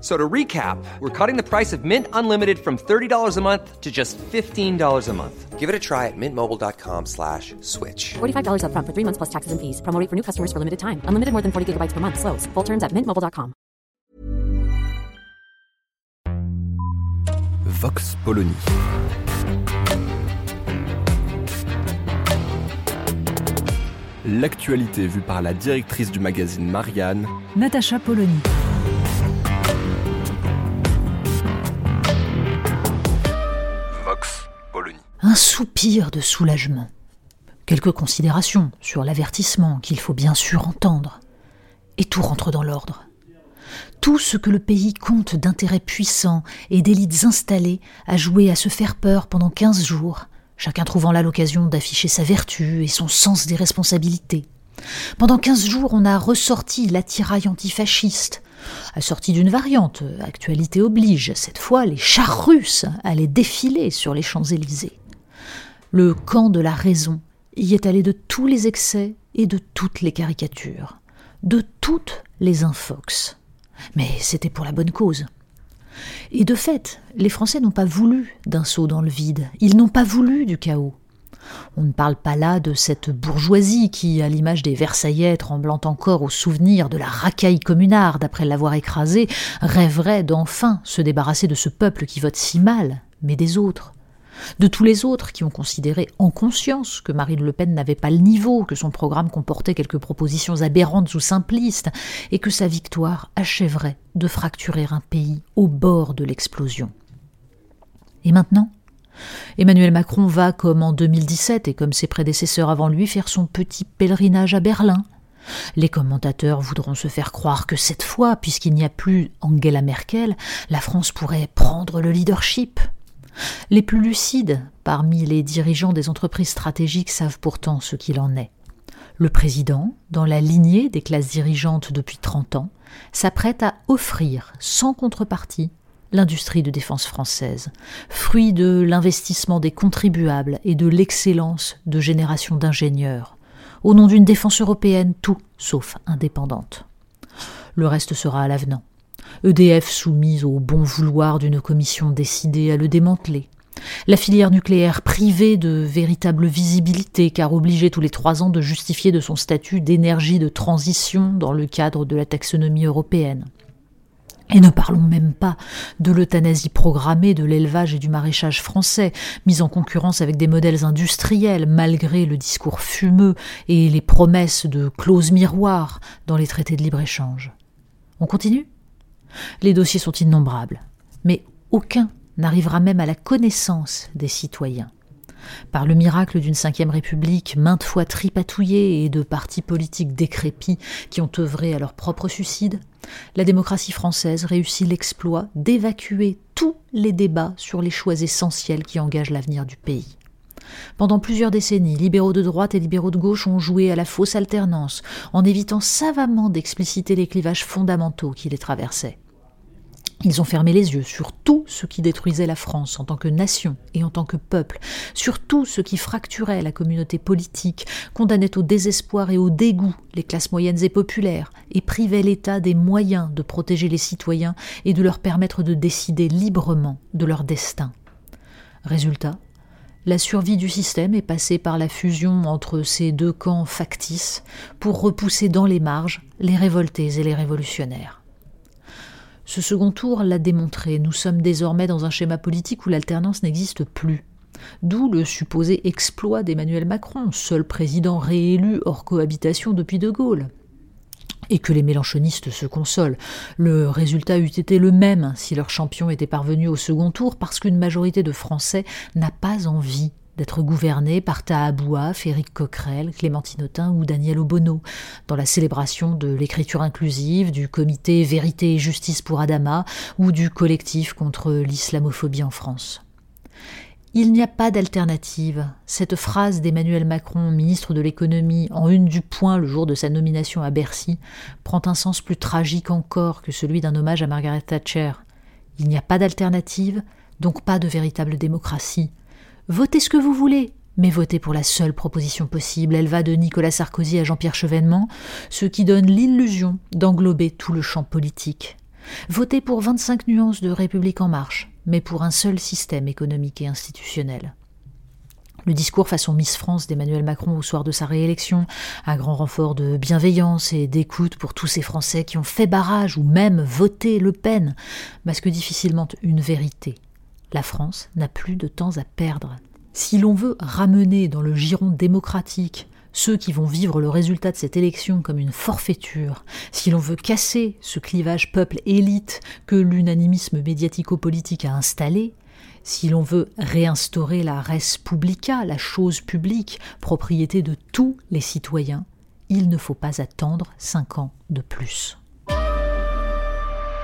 So to recap, we're cutting the price of Mint Unlimited from $30 a month to just $15 a month. Give it a try at mintmobile.com slash switch. $45 upfront for three months plus taxes and fees. Promo for new customers for limited time. Unlimited more than 40 gigabytes per month. Slows. Full terms at mintmobile.com. Vox Polony. L'actualité vue par la directrice du magazine Marianne, Natacha Polony. Soupir de soulagement. Quelques considérations sur l'avertissement qu'il faut bien sûr entendre. Et tout rentre dans l'ordre. Tout ce que le pays compte d'intérêts puissants et d'élites installées a joué à se faire peur pendant quinze jours, chacun trouvant là l'occasion d'afficher sa vertu et son sens des responsabilités. Pendant quinze jours, on a ressorti l'attirail antifasciste, assorti d'une variante, actualité oblige, cette fois les chars russes allaient défiler sur les Champs-Élysées. Le camp de la raison y est allé de tous les excès et de toutes les caricatures, de toutes les infox. Mais c'était pour la bonne cause. Et de fait, les Français n'ont pas voulu d'un saut dans le vide, ils n'ont pas voulu du chaos. On ne parle pas là de cette bourgeoisie qui, à l'image des Versaillais tremblant encore au souvenir de la racaille communarde après l'avoir écrasée, rêverait d'enfin se débarrasser de ce peuple qui vote si mal, mais des autres. De tous les autres qui ont considéré en conscience que Marine Le Pen n'avait pas le niveau, que son programme comportait quelques propositions aberrantes ou simplistes, et que sa victoire achèverait de fracturer un pays au bord de l'explosion. Et maintenant? Emmanuel Macron va, comme en 2017 et comme ses prédécesseurs avant lui, faire son petit pèlerinage à Berlin. Les commentateurs voudront se faire croire que cette fois, puisqu'il n'y a plus Angela Merkel, la France pourrait prendre le leadership. Les plus lucides parmi les dirigeants des entreprises stratégiques savent pourtant ce qu'il en est. Le président, dans la lignée des classes dirigeantes depuis 30 ans, s'apprête à offrir, sans contrepartie, l'industrie de défense française, fruit de l'investissement des contribuables et de l'excellence de générations d'ingénieurs, au nom d'une défense européenne tout sauf indépendante. Le reste sera à l'avenant. EDF soumise au bon vouloir d'une commission décidée à le démanteler. La filière nucléaire privée de véritable visibilité car obligée tous les trois ans de justifier de son statut d'énergie de transition dans le cadre de la taxonomie européenne. Et ne parlons même pas de l'euthanasie programmée de l'élevage et du maraîchage français, mis en concurrence avec des modèles industriels, malgré le discours fumeux et les promesses de clauses miroirs dans les traités de libre-échange. On continue? Les dossiers sont innombrables, mais aucun n'arrivera même à la connaissance des citoyens. Par le miracle d'une cinquième république maintes fois tripatouillée et de partis politiques décrépits qui ont œuvré à leur propre suicide, la démocratie française réussit l'exploit d'évacuer tous les débats sur les choix essentiels qui engagent l'avenir du pays. Pendant plusieurs décennies, libéraux de droite et libéraux de gauche ont joué à la fausse alternance, en évitant savamment d'expliciter les clivages fondamentaux qui les traversaient. Ils ont fermé les yeux sur tout ce qui détruisait la France en tant que nation et en tant que peuple, sur tout ce qui fracturait la communauté politique, condamnait au désespoir et au dégoût les classes moyennes et populaires, et privait l'État des moyens de protéger les citoyens et de leur permettre de décider librement de leur destin. Résultat, la survie du système est passée par la fusion entre ces deux camps factices pour repousser dans les marges les révoltés et les révolutionnaires. Ce second tour l'a démontré, nous sommes désormais dans un schéma politique où l'alternance n'existe plus. D'où le supposé exploit d'Emmanuel Macron, seul président réélu hors cohabitation depuis De Gaulle. Et que les mélanchonistes se consolent. Le résultat eût été le même si leur champion était parvenu au second tour, parce qu'une majorité de Français n'a pas envie d'être gouverné par Taha Bouaf, Éric Coquerel, Clémentine Autain ou Daniel Obono, dans la célébration de l'écriture inclusive, du comité Vérité et Justice pour Adama ou du collectif contre l'islamophobie en France. Il n'y a pas d'alternative. Cette phrase d'Emmanuel Macron, ministre de l'économie, en une du point le jour de sa nomination à Bercy, prend un sens plus tragique encore que celui d'un hommage à Margaret Thatcher. Il n'y a pas d'alternative, donc pas de véritable démocratie. Votez ce que vous voulez, mais votez pour la seule proposition possible. Elle va de Nicolas Sarkozy à Jean-Pierre Chevènement, ce qui donne l'illusion d'englober tout le champ politique. Votez pour 25 nuances de République en marche, mais pour un seul système économique et institutionnel. Le discours façon Miss France d'Emmanuel Macron au soir de sa réélection, un grand renfort de bienveillance et d'écoute pour tous ces Français qui ont fait barrage ou même voté Le Pen, masque difficilement une vérité. La France n'a plus de temps à perdre. Si l'on veut ramener dans le giron démocratique ceux qui vont vivre le résultat de cette élection comme une forfaiture, si l'on veut casser ce clivage peuple-élite que l'unanimisme médiatico-politique a installé, si l'on veut réinstaurer la res publica, la chose publique, propriété de tous les citoyens, il ne faut pas attendre cinq ans de plus.